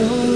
alone.